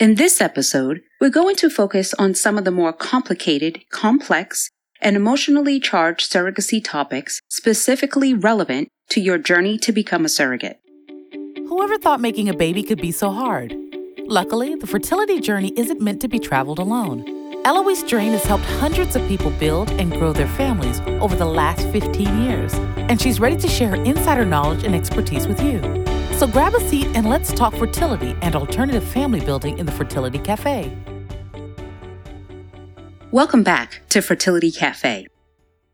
In this episode, we're going to focus on some of the more complicated, complex, and emotionally charged surrogacy topics specifically relevant to your journey to become a surrogate. Whoever thought making a baby could be so hard? Luckily, the fertility journey isn't meant to be traveled alone. Eloise Drain has helped hundreds of people build and grow their families over the last 15 years, and she's ready to share her insider knowledge and expertise with you. So grab a seat and let's talk fertility and alternative family building in the Fertility Cafe. Welcome back to Fertility Cafe.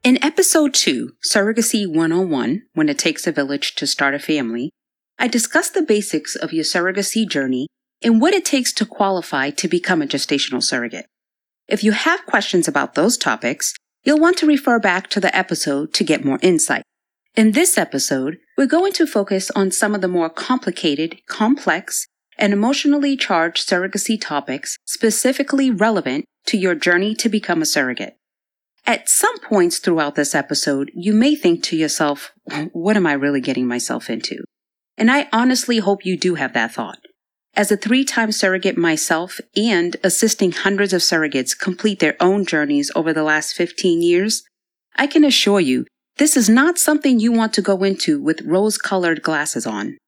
In episode 2, Surrogacy 101, When It Takes a Village to Start a Family, I discussed the basics of your surrogacy journey and what it takes to qualify to become a gestational surrogate. If you have questions about those topics, you'll want to refer back to the episode to get more insight. In this episode, we're going to focus on some of the more complicated, complex, and emotionally charged surrogacy topics specifically relevant to your journey to become a surrogate. At some points throughout this episode, you may think to yourself, what am I really getting myself into? And I honestly hope you do have that thought. As a three time surrogate myself and assisting hundreds of surrogates complete their own journeys over the last 15 years, I can assure you this is not something you want to go into with rose colored glasses on.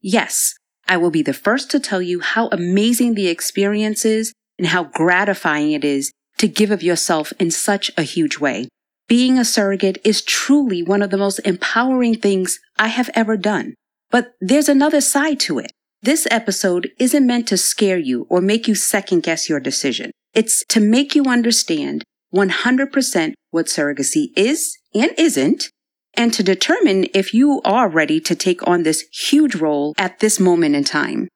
Yes, I will be the first to tell you how amazing the experience is and how gratifying it is to give of yourself in such a huge way. Being a surrogate is truly one of the most empowering things I have ever done. But there's another side to it. This episode isn't meant to scare you or make you second guess your decision. It's to make you understand 100% what surrogacy is and isn't, and to determine if you are ready to take on this huge role at this moment in time.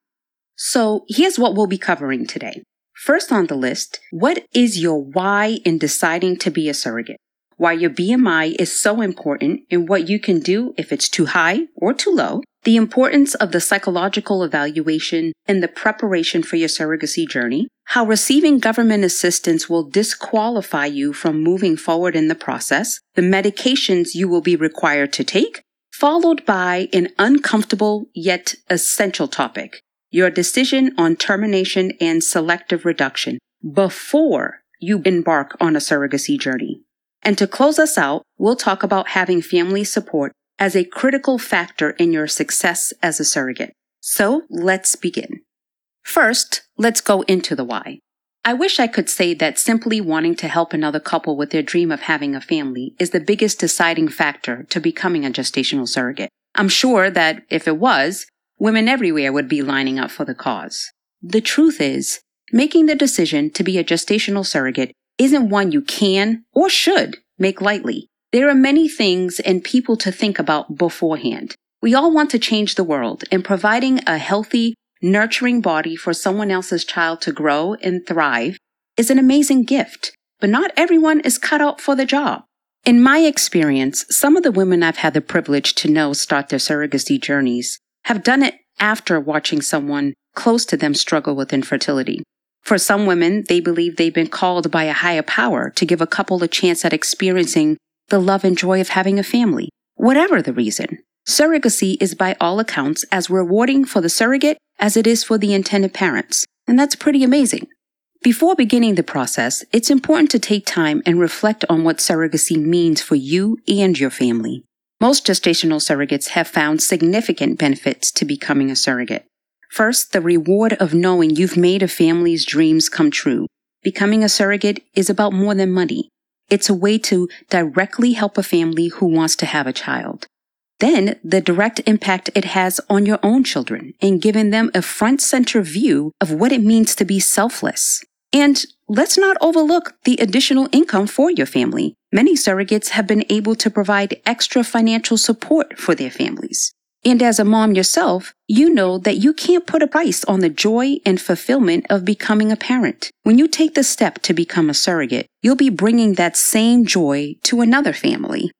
So here's what we'll be covering today. First on the list, what is your why in deciding to be a surrogate? Why your BMI is so important and what you can do if it's too high or too low, the importance of the psychological evaluation in the preparation for your surrogacy journey, how receiving government assistance will disqualify you from moving forward in the process, the medications you will be required to take, followed by an uncomfortable yet essential topic, your decision on termination and selective reduction before you embark on a surrogacy journey. And to close us out, we'll talk about having family support as a critical factor in your success as a surrogate. So let's begin. First, let's go into the why. I wish I could say that simply wanting to help another couple with their dream of having a family is the biggest deciding factor to becoming a gestational surrogate. I'm sure that if it was, women everywhere would be lining up for the cause. The truth is, making the decision to be a gestational surrogate isn't one you can or should make lightly. There are many things and people to think about beforehand. We all want to change the world, and providing a healthy, nurturing body for someone else's child to grow and thrive is an amazing gift, but not everyone is cut out for the job. In my experience, some of the women I've had the privilege to know start their surrogacy journeys have done it after watching someone close to them struggle with infertility. For some women, they believe they've been called by a higher power to give a couple a chance at experiencing the love and joy of having a family. Whatever the reason, surrogacy is by all accounts as rewarding for the surrogate as it is for the intended parents. And that's pretty amazing. Before beginning the process, it's important to take time and reflect on what surrogacy means for you and your family. Most gestational surrogates have found significant benefits to becoming a surrogate. First, the reward of knowing you've made a family's dreams come true. Becoming a surrogate is about more than money. It's a way to directly help a family who wants to have a child. Then the direct impact it has on your own children in giving them a front center view of what it means to be selfless. And let's not overlook the additional income for your family. Many surrogates have been able to provide extra financial support for their families. And as a mom yourself, you know that you can't put a price on the joy and fulfillment of becoming a parent. When you take the step to become a surrogate, you'll be bringing that same joy to another family.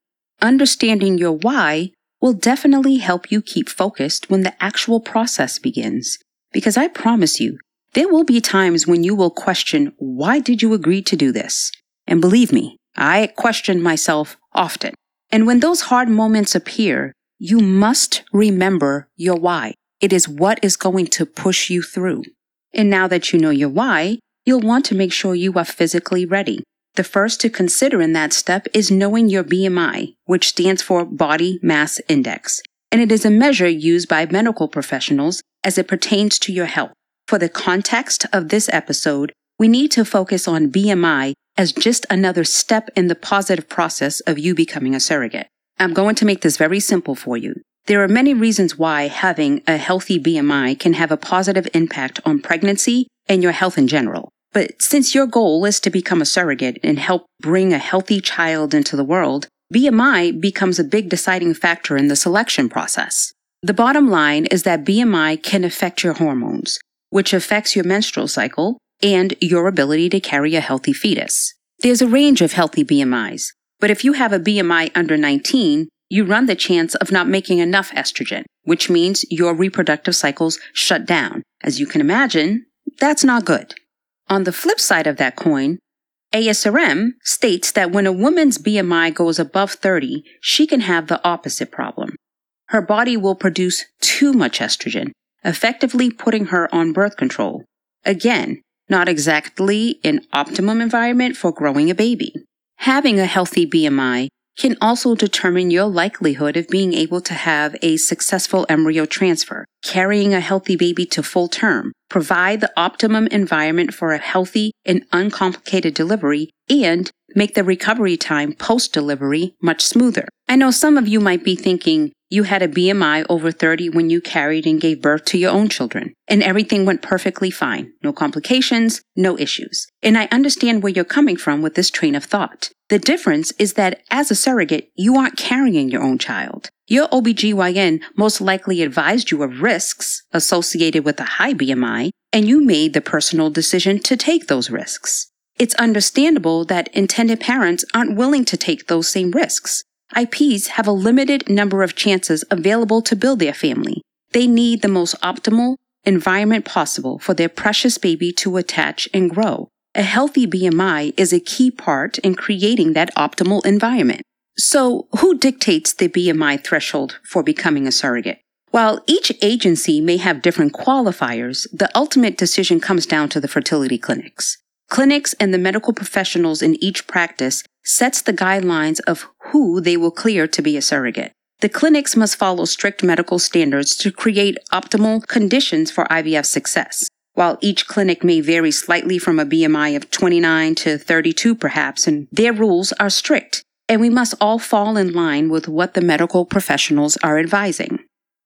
Understanding your why will definitely help you keep focused when the actual process begins. Because I promise you, there will be times when you will question, why did you agree to do this? And believe me, I question myself often. And when those hard moments appear, you must remember your why. It is what is going to push you through. And now that you know your why, you'll want to make sure you are physically ready. The first to consider in that step is knowing your BMI, which stands for Body Mass Index, and it is a measure used by medical professionals as it pertains to your health. For the context of this episode, we need to focus on BMI as just another step in the positive process of you becoming a surrogate. I'm going to make this very simple for you. There are many reasons why having a healthy BMI can have a positive impact on pregnancy and your health in general. But since your goal is to become a surrogate and help bring a healthy child into the world, BMI becomes a big deciding factor in the selection process. The bottom line is that BMI can affect your hormones, which affects your menstrual cycle and your ability to carry a healthy fetus. There's a range of healthy BMIs, but if you have a BMI under 19, you run the chance of not making enough estrogen, which means your reproductive cycles shut down. As you can imagine, that's not good. On the flip side of that coin, ASRM states that when a woman's BMI goes above 30, she can have the opposite problem. Her body will produce too much estrogen, effectively putting her on birth control. Again, not exactly an optimum environment for growing a baby. Having a healthy BMI can also determine your likelihood of being able to have a successful embryo transfer, carrying a healthy baby to full term, provide the optimum environment for a healthy and uncomplicated delivery, and make the recovery time post delivery much smoother. I know some of you might be thinking, you had a BMI over 30 when you carried and gave birth to your own children, and everything went perfectly fine. No complications, no issues. And I understand where you're coming from with this train of thought. The difference is that as a surrogate, you aren't carrying your own child. Your OBGYN most likely advised you of risks associated with a high BMI, and you made the personal decision to take those risks. It's understandable that intended parents aren't willing to take those same risks. IPs have a limited number of chances available to build their family. They need the most optimal environment possible for their precious baby to attach and grow. A healthy BMI is a key part in creating that optimal environment. So, who dictates the BMI threshold for becoming a surrogate? While each agency may have different qualifiers, the ultimate decision comes down to the fertility clinics. Clinics and the medical professionals in each practice sets the guidelines of who they will clear to be a surrogate. The clinics must follow strict medical standards to create optimal conditions for IVF success. While each clinic may vary slightly from a BMI of 29 to 32 perhaps, and their rules are strict, and we must all fall in line with what the medical professionals are advising.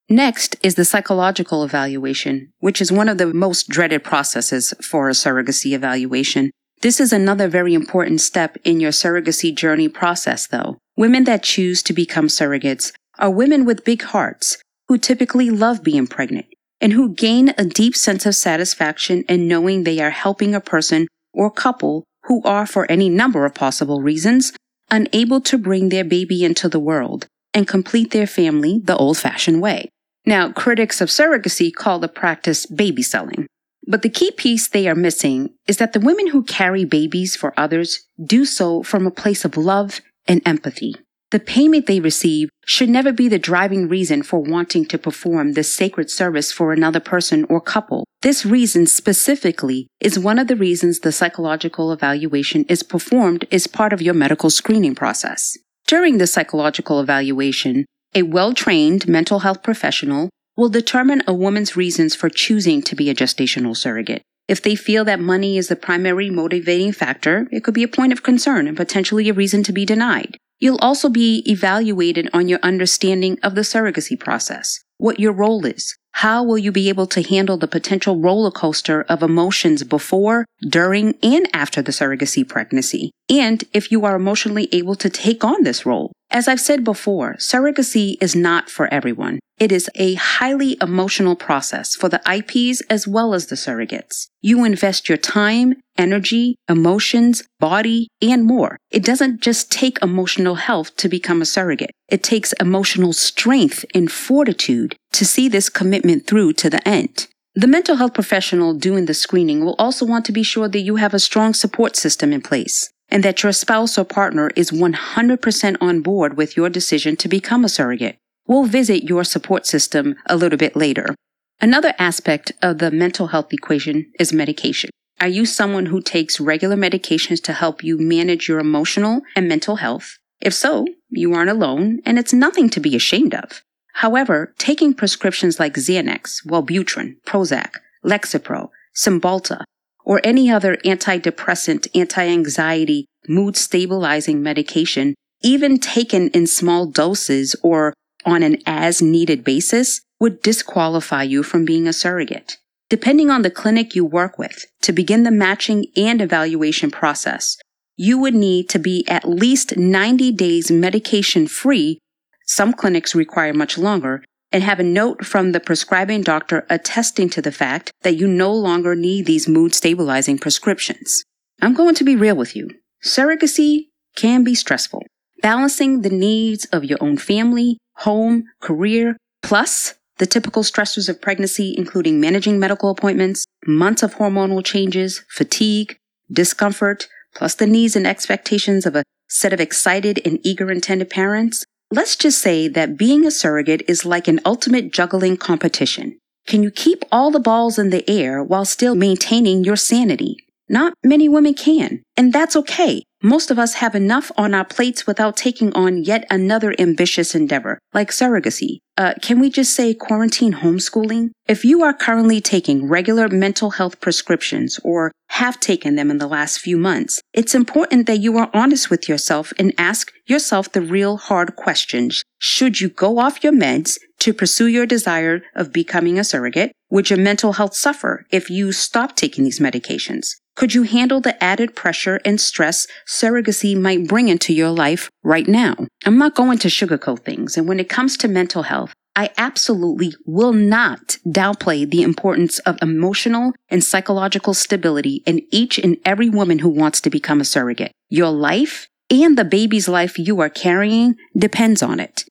Next is the psychological evaluation, which is one of the most dreaded processes for a surrogacy evaluation. This is another very important step in your surrogacy journey process, though. Women that choose to become surrogates are women with big hearts who typically love being pregnant and who gain a deep sense of satisfaction in knowing they are helping a person or couple who are, for any number of possible reasons, unable to bring their baby into the world and complete their family the old fashioned way. Now, critics of surrogacy call the practice baby selling. But the key piece they are missing is that the women who carry babies for others do so from a place of love and empathy. The payment they receive should never be the driving reason for wanting to perform this sacred service for another person or couple. This reason specifically is one of the reasons the psychological evaluation is performed as part of your medical screening process. During the psychological evaluation, a well trained mental health professional will determine a woman's reasons for choosing to be a gestational surrogate. If they feel that money is the primary motivating factor, it could be a point of concern and potentially a reason to be denied. You'll also be evaluated on your understanding of the surrogacy process, what your role is, how will you be able to handle the potential roller coaster of emotions before, during, and after the surrogacy pregnancy? And if you are emotionally able to take on this role. As I've said before, surrogacy is not for everyone. It is a highly emotional process for the IPs as well as the surrogates. You invest your time, energy, emotions, body, and more. It doesn't just take emotional health to become a surrogate. It takes emotional strength and fortitude to see this commitment through to the end. The mental health professional doing the screening will also want to be sure that you have a strong support system in place and that your spouse or partner is 100% on board with your decision to become a surrogate. We'll visit your support system a little bit later. Another aspect of the mental health equation is medication. Are you someone who takes regular medications to help you manage your emotional and mental health? If so, you aren't alone and it's nothing to be ashamed of. However, taking prescriptions like Xanax, Wellbutrin, Prozac, Lexapro, Cymbalta, or any other antidepressant, anti-anxiety, mood stabilizing medication, even taken in small doses or on an as needed basis, would disqualify you from being a surrogate. Depending on the clinic you work with, to begin the matching and evaluation process, you would need to be at least 90 days medication free. Some clinics require much longer and have a note from the prescribing doctor attesting to the fact that you no longer need these mood stabilizing prescriptions. I'm going to be real with you. Surrogacy can be stressful. Balancing the needs of your own family, home, career, plus the typical stressors of pregnancy, including managing medical appointments, months of hormonal changes, fatigue, discomfort, plus the needs and expectations of a set of excited and eager intended parents, Let's just say that being a surrogate is like an ultimate juggling competition. Can you keep all the balls in the air while still maintaining your sanity? Not many women can, and that's okay. Most of us have enough on our plates without taking on yet another ambitious endeavor, like surrogacy. Uh, can we just say quarantine homeschooling? If you are currently taking regular mental health prescriptions or have taken them in the last few months, it's important that you are honest with yourself and ask yourself the real hard questions. Should you go off your meds to pursue your desire of becoming a surrogate? Would your mental health suffer if you stop taking these medications? Could you handle the added pressure and stress surrogacy might bring into your life right now? I'm not going to sugarcoat things. And when it comes to mental health, I absolutely will not downplay the importance of emotional and psychological stability in each and every woman who wants to become a surrogate. Your life and the baby's life you are carrying depends on it.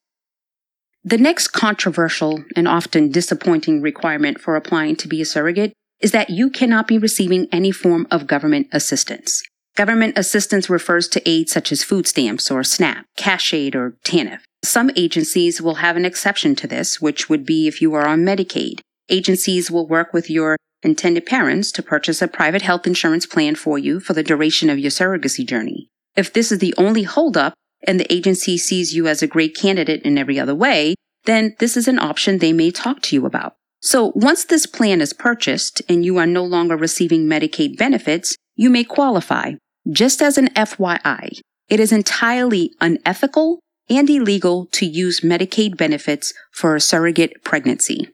The next controversial and often disappointing requirement for applying to be a surrogate is that you cannot be receiving any form of government assistance. Government assistance refers to aid such as food stamps or SNAP, cash aid, or TANF. Some agencies will have an exception to this, which would be if you are on Medicaid. Agencies will work with your intended parents to purchase a private health insurance plan for you for the duration of your surrogacy journey. If this is the only holdup and the agency sees you as a great candidate in every other way, then this is an option they may talk to you about. So once this plan is purchased and you are no longer receiving Medicaid benefits, you may qualify. Just as an FYI, it is entirely unethical and illegal to use Medicaid benefits for a surrogate pregnancy.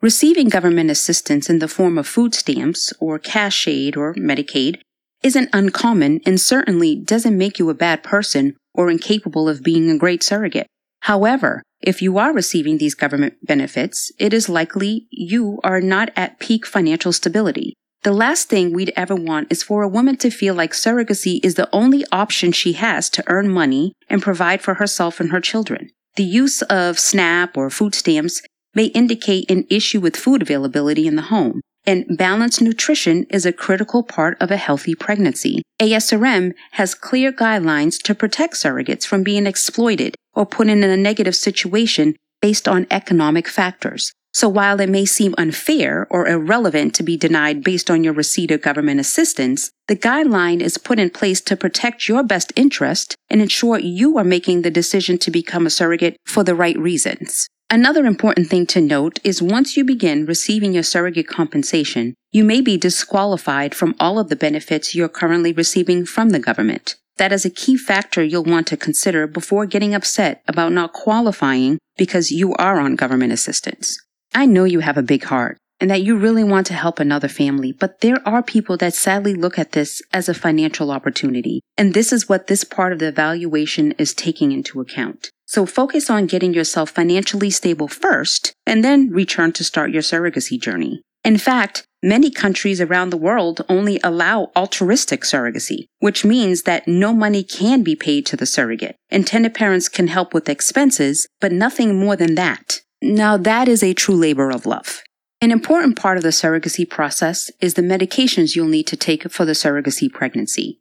Receiving government assistance in the form of food stamps or cash aid or Medicaid isn't uncommon and certainly doesn't make you a bad person or incapable of being a great surrogate. However, if you are receiving these government benefits, it is likely you are not at peak financial stability. The last thing we'd ever want is for a woman to feel like surrogacy is the only option she has to earn money and provide for herself and her children. The use of SNAP or food stamps may indicate an issue with food availability in the home, and balanced nutrition is a critical part of a healthy pregnancy. ASRM has clear guidelines to protect surrogates from being exploited or put in a negative situation based on economic factors. So while it may seem unfair or irrelevant to be denied based on your receipt of government assistance, the guideline is put in place to protect your best interest and ensure you are making the decision to become a surrogate for the right reasons. Another important thing to note is once you begin receiving your surrogate compensation, you may be disqualified from all of the benefits you're currently receiving from the government. That is a key factor you'll want to consider before getting upset about not qualifying because you are on government assistance. I know you have a big heart and that you really want to help another family, but there are people that sadly look at this as a financial opportunity. And this is what this part of the evaluation is taking into account. So focus on getting yourself financially stable first and then return to start your surrogacy journey. In fact, many countries around the world only allow altruistic surrogacy, which means that no money can be paid to the surrogate. Intended parents can help with expenses, but nothing more than that. Now that is a true labor of love. An important part of the surrogacy process is the medications you'll need to take for the surrogacy pregnancy.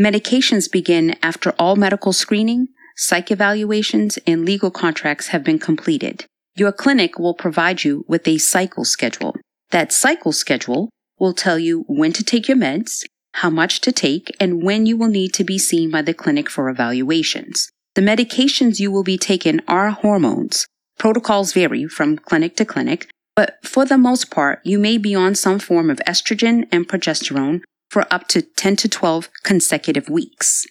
Medications begin after all medical screening, psych evaluations, and legal contracts have been completed. your clinic will provide you with a cycle schedule. That cycle schedule will tell you when to take your meds, how much to take, and when you will need to be seen by the clinic for evaluations. The medications you will be taking are hormones. Protocols vary from clinic to clinic, but for the most part, you may be on some form of estrogen and progesterone for up to 10 to 12 consecutive weeks.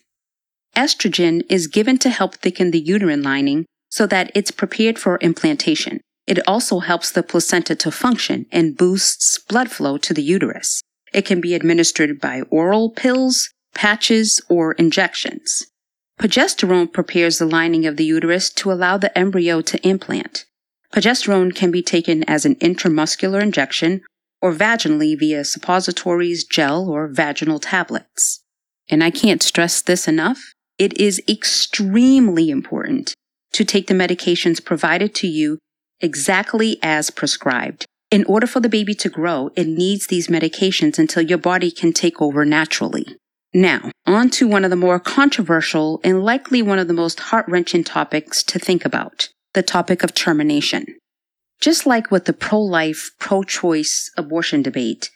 Estrogen is given to help thicken the uterine lining so that it's prepared for implantation. It also helps the placenta to function and boosts blood flow to the uterus. It can be administered by oral pills, patches, or injections. Progesterone prepares the lining of the uterus to allow the embryo to implant. Progesterone can be taken as an intramuscular injection or vaginally via suppositories, gel, or vaginal tablets. And I can't stress this enough. It is extremely important to take the medications provided to you exactly as prescribed. In order for the baby to grow, it needs these medications until your body can take over naturally. Now, on to one of the more controversial and likely one of the most heart wrenching topics to think about the topic of termination. Just like with the pro life, pro choice abortion debate,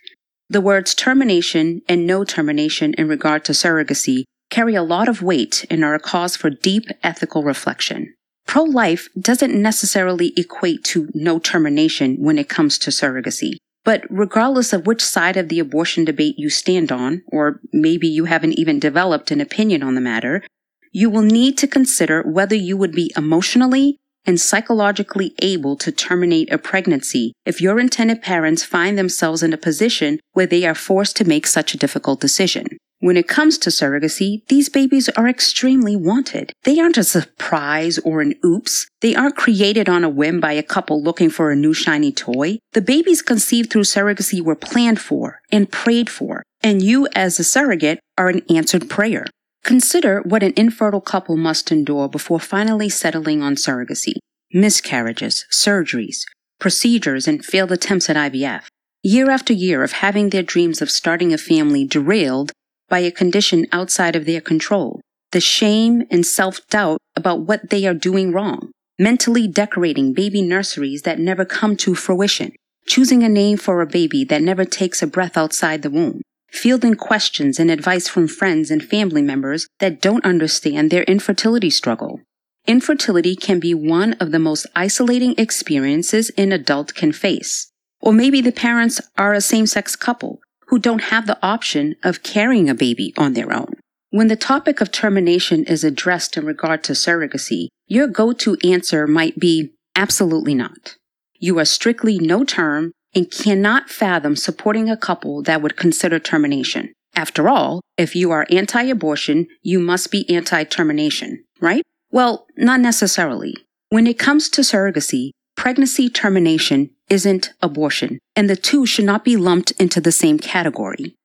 the words termination and no termination in regard to surrogacy carry a lot of weight and are a cause for deep ethical reflection. Pro life doesn't necessarily equate to no termination when it comes to surrogacy. But regardless of which side of the abortion debate you stand on, or maybe you haven't even developed an opinion on the matter, you will need to consider whether you would be emotionally and psychologically able to terminate a pregnancy if your intended parents find themselves in a position where they are forced to make such a difficult decision. When it comes to surrogacy, these babies are extremely wanted. They aren't a surprise or an oops. They aren't created on a whim by a couple looking for a new shiny toy. The babies conceived through surrogacy were planned for and prayed for, and you as a surrogate are an answered prayer. Consider what an infertile couple must endure before finally settling on surrogacy. Miscarriages, surgeries, procedures, and failed attempts at IVF. Year after year of having their dreams of starting a family derailed by a condition outside of their control, the shame and self doubt about what they are doing wrong, mentally decorating baby nurseries that never come to fruition, choosing a name for a baby that never takes a breath outside the womb, fielding questions and advice from friends and family members that don't understand their infertility struggle. Infertility can be one of the most isolating experiences an adult can face. Or maybe the parents are a same sex couple who don't have the option of carrying a baby on their own. When the topic of termination is addressed in regard to surrogacy, your go-to answer might be absolutely not. You are strictly no term and cannot fathom supporting a couple that would consider termination. After all, if you are anti-abortion, you must be anti-termination, right? Well, not necessarily. When it comes to surrogacy, pregnancy termination isn't abortion, and the two should not be lumped into the same category.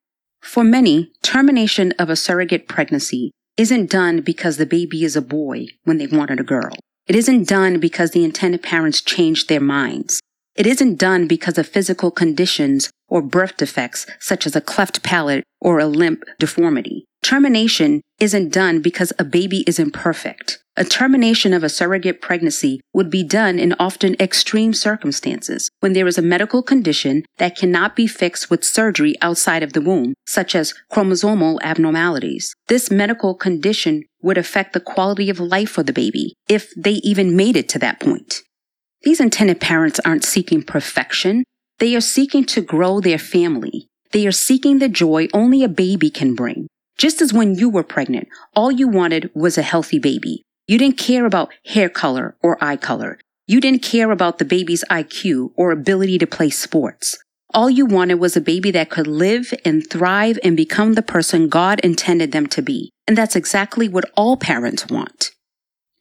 For many, termination of a surrogate pregnancy isn't done because the baby is a boy when they wanted a girl. It isn't done because the intended parents changed their minds. It isn't done because of physical conditions or birth defects such as a cleft palate or a limp deformity. Termination isn't done because a baby is imperfect. A termination of a surrogate pregnancy would be done in often extreme circumstances when there is a medical condition that cannot be fixed with surgery outside of the womb, such as chromosomal abnormalities. This medical condition would affect the quality of life for the baby if they even made it to that point. These intended parents aren't seeking perfection. They are seeking to grow their family. They are seeking the joy only a baby can bring. Just as when you were pregnant, all you wanted was a healthy baby. You didn't care about hair color or eye color. You didn't care about the baby's IQ or ability to play sports. All you wanted was a baby that could live and thrive and become the person God intended them to be. And that's exactly what all parents want.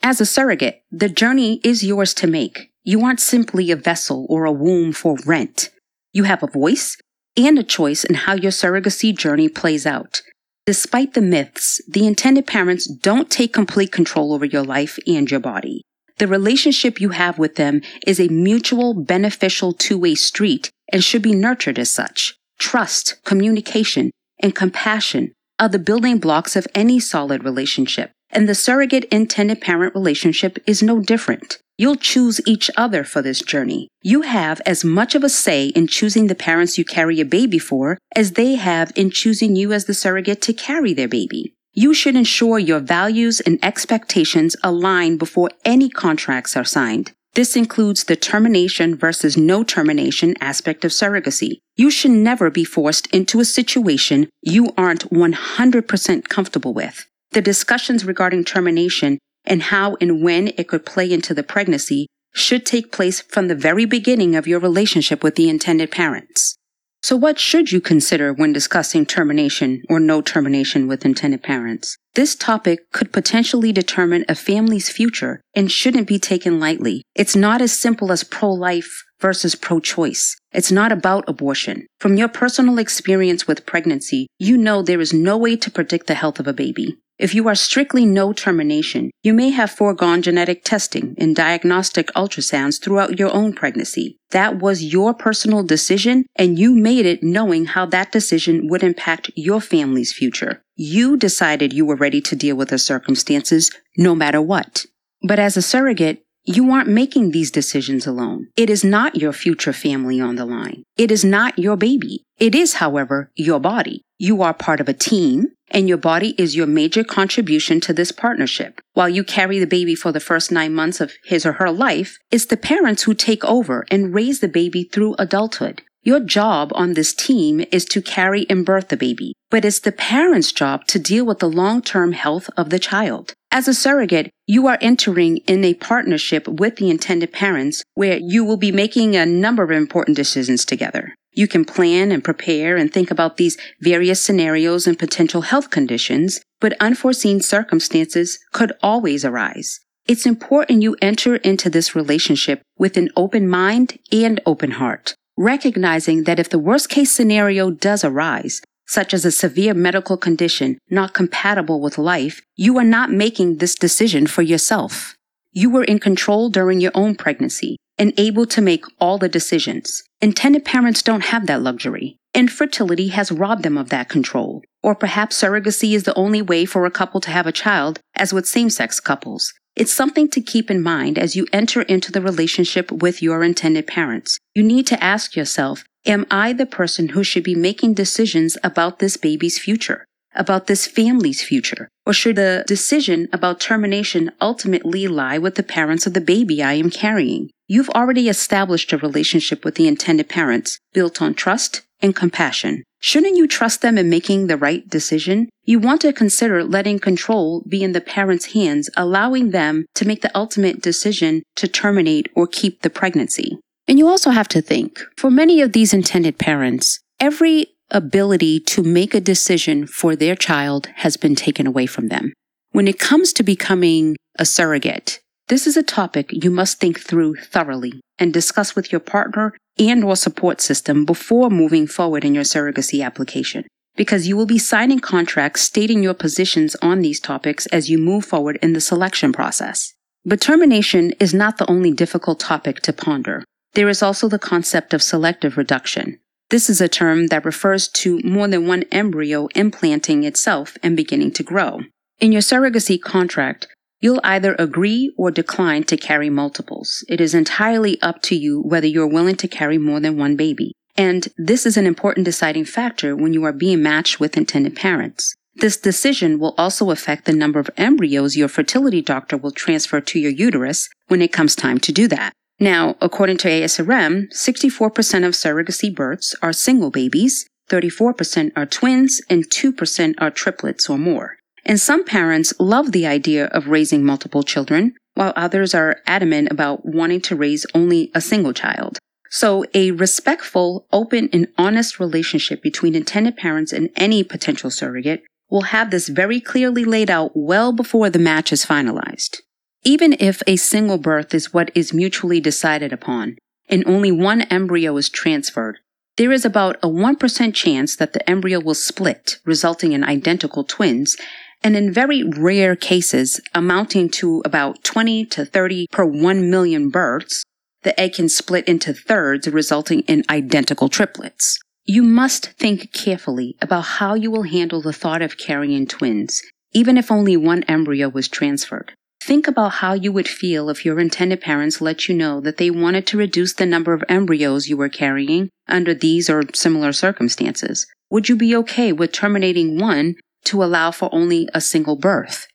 As a surrogate, the journey is yours to make. You aren't simply a vessel or a womb for rent. You have a voice and a choice in how your surrogacy journey plays out. Despite the myths, the intended parents don't take complete control over your life and your body. The relationship you have with them is a mutual, beneficial two-way street and should be nurtured as such. Trust, communication, and compassion are the building blocks of any solid relationship, and the surrogate intended parent relationship is no different. You'll choose each other for this journey. You have as much of a say in choosing the parents you carry a baby for as they have in choosing you as the surrogate to carry their baby. You should ensure your values and expectations align before any contracts are signed. This includes the termination versus no termination aspect of surrogacy. You should never be forced into a situation you aren't 100% comfortable with. The discussions regarding termination and how and when it could play into the pregnancy should take place from the very beginning of your relationship with the intended parents. So what should you consider when discussing termination or no termination with intended parents? This topic could potentially determine a family's future and shouldn't be taken lightly. It's not as simple as pro-life versus pro-choice. It's not about abortion. From your personal experience with pregnancy, you know there is no way to predict the health of a baby. If you are strictly no termination, you may have foregone genetic testing and diagnostic ultrasounds throughout your own pregnancy. That was your personal decision, and you made it knowing how that decision would impact your family's future. You decided you were ready to deal with the circumstances no matter what. But as a surrogate, you aren't making these decisions alone. It is not your future family on the line. It is not your baby. It is, however, your body. You are part of a team and your body is your major contribution to this partnership. While you carry the baby for the first nine months of his or her life, it's the parents who take over and raise the baby through adulthood. Your job on this team is to carry and birth the baby, but it's the parent's job to deal with the long-term health of the child. As a surrogate, you are entering in a partnership with the intended parents where you will be making a number of important decisions together. You can plan and prepare and think about these various scenarios and potential health conditions, but unforeseen circumstances could always arise. It's important you enter into this relationship with an open mind and open heart, recognizing that if the worst case scenario does arise, such as a severe medical condition not compatible with life, you are not making this decision for yourself. You were in control during your own pregnancy and able to make all the decisions. Intended parents don't have that luxury. Infertility has robbed them of that control. Or perhaps surrogacy is the only way for a couple to have a child, as with same sex couples. It's something to keep in mind as you enter into the relationship with your intended parents. You need to ask yourself, am I the person who should be making decisions about this baby's future? about this family's future? Or should the decision about termination ultimately lie with the parents of the baby I am carrying? You've already established a relationship with the intended parents built on trust and compassion. Shouldn't you trust them in making the right decision? You want to consider letting control be in the parents' hands, allowing them to make the ultimate decision to terminate or keep the pregnancy. And you also have to think, for many of these intended parents, every ability to make a decision for their child has been taken away from them. When it comes to becoming a surrogate, this is a topic you must think through thoroughly and discuss with your partner and or support system before moving forward in your surrogacy application because you will be signing contracts stating your positions on these topics as you move forward in the selection process. But termination is not the only difficult topic to ponder. There is also the concept of selective reduction, this is a term that refers to more than one embryo implanting itself and beginning to grow. In your surrogacy contract, you'll either agree or decline to carry multiples. It is entirely up to you whether you're willing to carry more than one baby. And this is an important deciding factor when you are being matched with intended parents. This decision will also affect the number of embryos your fertility doctor will transfer to your uterus when it comes time to do that. Now, according to ASRM, 64% of surrogacy births are single babies, 34% are twins, and 2% are triplets or more. And some parents love the idea of raising multiple children, while others are adamant about wanting to raise only a single child. So a respectful, open, and honest relationship between intended parents and any potential surrogate will have this very clearly laid out well before the match is finalized. Even if a single birth is what is mutually decided upon, and only one embryo is transferred, there is about a 1% chance that the embryo will split, resulting in identical twins, and in very rare cases, amounting to about 20 to 30 per 1 million births, the egg can split into thirds, resulting in identical triplets. You must think carefully about how you will handle the thought of carrying twins, even if only one embryo was transferred. Think about how you would feel if your intended parents let you know that they wanted to reduce the number of embryos you were carrying under these or similar circumstances. Would you be okay with terminating one to allow for only a single birth?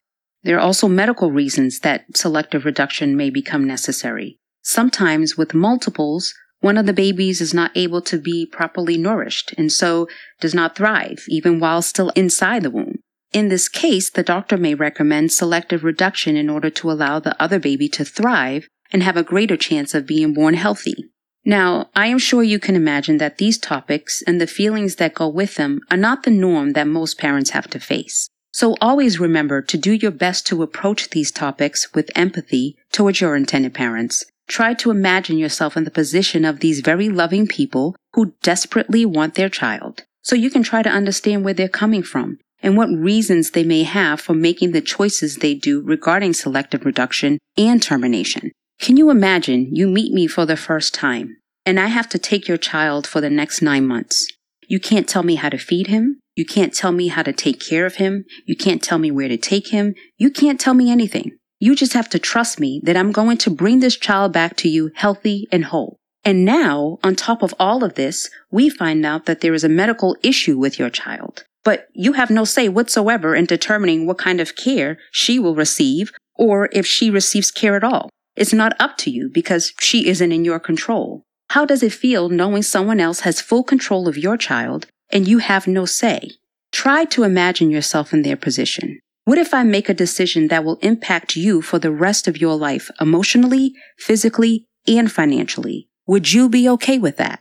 There are also medical reasons that selective reduction may become necessary. Sometimes with multiples, one of the babies is not able to be properly nourished and so does not thrive even while still inside the womb. In this case, the doctor may recommend selective reduction in order to allow the other baby to thrive and have a greater chance of being born healthy. Now, I am sure you can imagine that these topics and the feelings that go with them are not the norm that most parents have to face. So always remember to do your best to approach these topics with empathy towards your intended parents. Try to imagine yourself in the position of these very loving people who desperately want their child. So you can try to understand where they're coming from and what reasons they may have for making the choices they do regarding selective reduction and termination. Can you imagine you meet me for the first time and I have to take your child for the next nine months? You can't tell me how to feed him. You can't tell me how to take care of him. You can't tell me where to take him. You can't tell me anything. You just have to trust me that I'm going to bring this child back to you healthy and whole. And now, on top of all of this, we find out that there is a medical issue with your child but you have no say whatsoever in determining what kind of care she will receive or if she receives care at all. It's not up to you because she isn't in your control. How does it feel knowing someone else has full control of your child and you have no say? Try to imagine yourself in their position. What if I make a decision that will impact you for the rest of your life emotionally, physically, and financially? Would you be okay with that?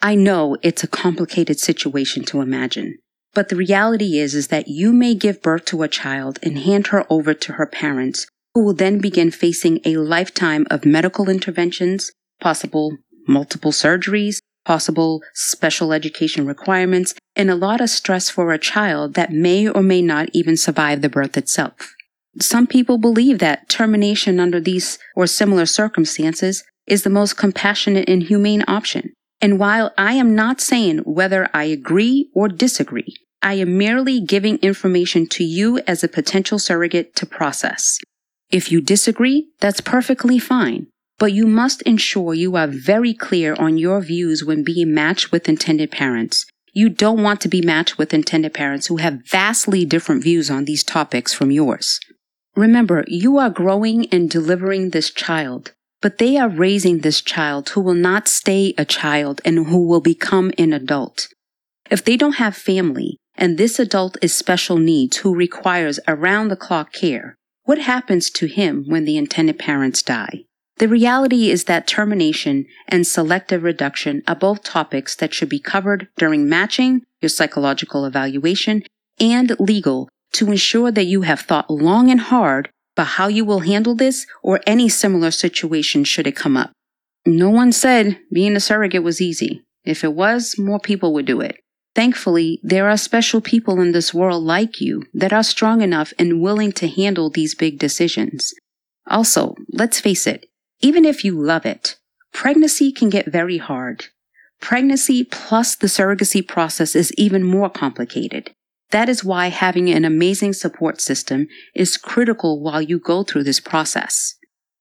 I know it's a complicated situation to imagine. But the reality is, is that you may give birth to a child and hand her over to her parents, who will then begin facing a lifetime of medical interventions, possible multiple surgeries, possible special education requirements, and a lot of stress for a child that may or may not even survive the birth itself. Some people believe that termination under these or similar circumstances is the most compassionate and humane option. And while I am not saying whether I agree or disagree, I am merely giving information to you as a potential surrogate to process. If you disagree, that's perfectly fine, but you must ensure you are very clear on your views when being matched with intended parents. You don't want to be matched with intended parents who have vastly different views on these topics from yours. Remember, you are growing and delivering this child but they are raising this child who will not stay a child and who will become an adult. If they don't have family and this adult is special needs who requires around the clock care, what happens to him when the intended parents die? The reality is that termination and selective reduction are both topics that should be covered during matching, your psychological evaluation, and legal to ensure that you have thought long and hard but how you will handle this or any similar situation should it come up. No one said being a surrogate was easy. If it was, more people would do it. Thankfully, there are special people in this world like you that are strong enough and willing to handle these big decisions. Also, let's face it, even if you love it, pregnancy can get very hard. Pregnancy plus the surrogacy process is even more complicated. That is why having an amazing support system is critical while you go through this process.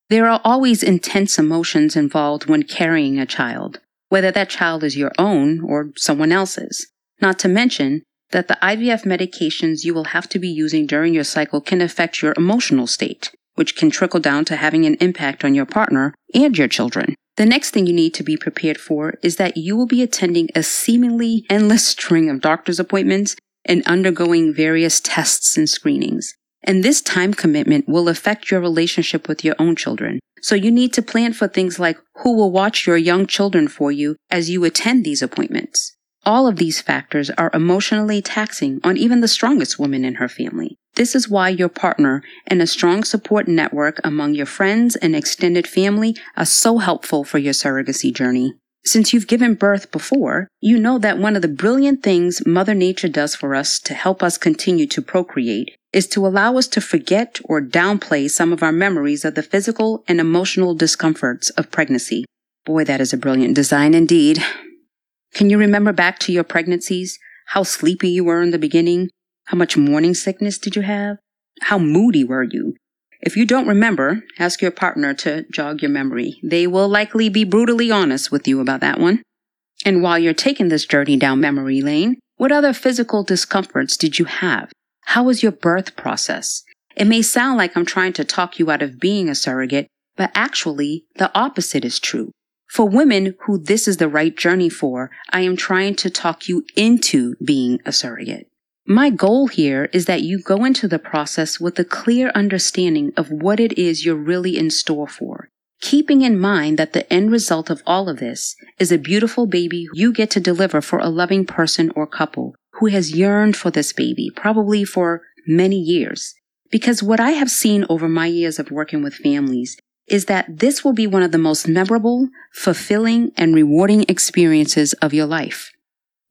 There are always intense emotions involved when carrying a child, whether that child is your own or someone else's. Not to mention that the IVF medications you will have to be using during your cycle can affect your emotional state, which can trickle down to having an impact on your partner and your children. The next thing you need to be prepared for is that you will be attending a seemingly endless string of doctor's appointments and undergoing various tests and screenings. And this time commitment will affect your relationship with your own children. So you need to plan for things like who will watch your young children for you as you attend these appointments. All of these factors are emotionally taxing on even the strongest woman in her family. This is why your partner and a strong support network among your friends and extended family are so helpful for your surrogacy journey. Since you've given birth before, you know that one of the brilliant things Mother Nature does for us to help us continue to procreate is to allow us to forget or downplay some of our memories of the physical and emotional discomforts of pregnancy. Boy, that is a brilliant design indeed. Can you remember back to your pregnancies? How sleepy you were in the beginning? How much morning sickness did you have? How moody were you? If you don't remember, ask your partner to jog your memory. They will likely be brutally honest with you about that one. And while you're taking this journey down memory lane, what other physical discomforts did you have? How was your birth process? It may sound like I'm trying to talk you out of being a surrogate, but actually, the opposite is true. For women who this is the right journey for, I am trying to talk you into being a surrogate. My goal here is that you go into the process with a clear understanding of what it is you're really in store for, keeping in mind that the end result of all of this is a beautiful baby you get to deliver for a loving person or couple who has yearned for this baby, probably for many years. Because what I have seen over my years of working with families is that this will be one of the most memorable, fulfilling, and rewarding experiences of your life.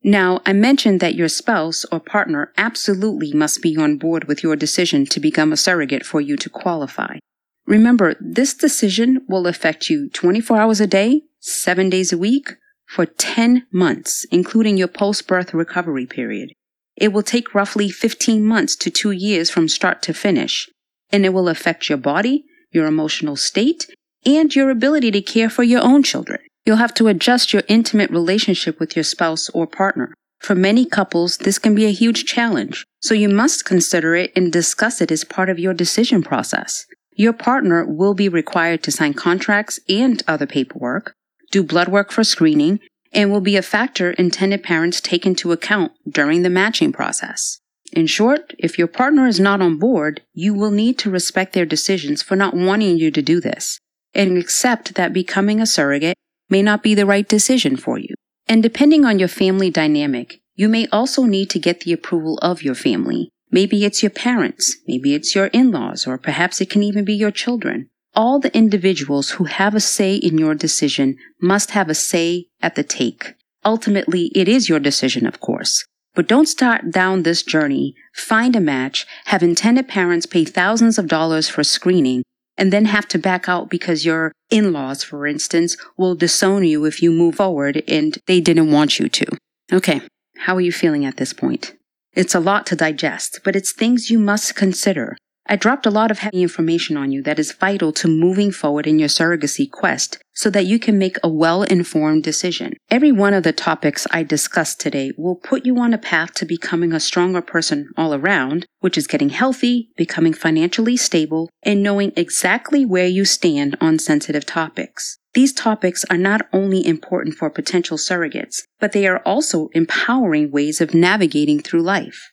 Now, I mentioned that your spouse or partner absolutely must be on board with your decision to become a surrogate for you to qualify. Remember, this decision will affect you 24 hours a day, 7 days a week, for 10 months, including your post-birth recovery period. It will take roughly 15 months to 2 years from start to finish, and it will affect your body, your emotional state, and your ability to care for your own children. You'll have to adjust your intimate relationship with your spouse or partner. For many couples, this can be a huge challenge, so you must consider it and discuss it as part of your decision process. Your partner will be required to sign contracts and other paperwork, do blood work for screening, and will be a factor intended parents take into account during the matching process. In short, if your partner is not on board, you will need to respect their decisions for not wanting you to do this and accept that becoming a surrogate may not be the right decision for you. And depending on your family dynamic, you may also need to get the approval of your family. Maybe it's your parents, maybe it's your in-laws, or perhaps it can even be your children. All the individuals who have a say in your decision must have a say at the take. Ultimately, it is your decision, of course. But don't start down this journey, find a match, have intended parents pay thousands of dollars for screening, and then have to back out because your in-laws, for instance, will disown you if you move forward and they didn't want you to. Okay. How are you feeling at this point? It's a lot to digest, but it's things you must consider. I dropped a lot of heavy information on you that is vital to moving forward in your surrogacy quest so that you can make a well-informed decision. Every one of the topics I discussed today will put you on a path to becoming a stronger person all around, which is getting healthy, becoming financially stable, and knowing exactly where you stand on sensitive topics. These topics are not only important for potential surrogates, but they are also empowering ways of navigating through life.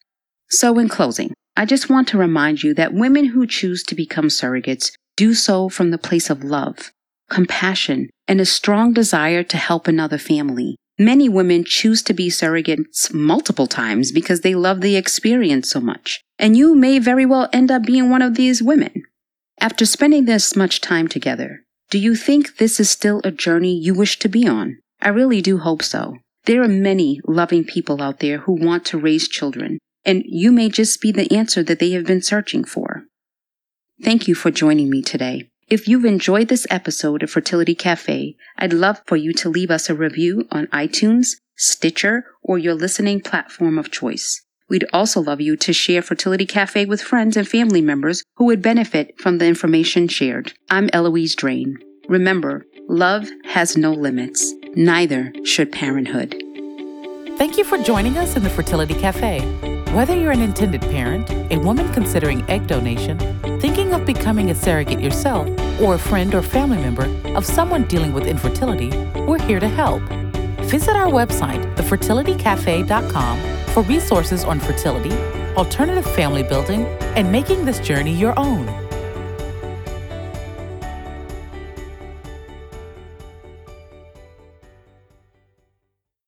So in closing, I just want to remind you that women who choose to become surrogates do so from the place of love, compassion, and a strong desire to help another family. Many women choose to be surrogates multiple times because they love the experience so much. And you may very well end up being one of these women. After spending this much time together, do you think this is still a journey you wish to be on? I really do hope so. There are many loving people out there who want to raise children, and you may just be the answer that they have been searching for. Thank you for joining me today. If you've enjoyed this episode of Fertility Cafe, I'd love for you to leave us a review on iTunes, Stitcher, or your listening platform of choice. We'd also love you to share Fertility Cafe with friends and family members who would benefit from the information shared. I'm Eloise Drane. Remember, love has no limits, neither should parenthood. Thank you for joining us in the Fertility Cafe. Whether you're an intended parent, a woman considering egg donation, thinking of becoming a surrogate yourself, or a friend or family member of someone dealing with infertility, we're here to help. Visit our website, thefertilitycafe.com, for resources on fertility, alternative family building, and making this journey your own.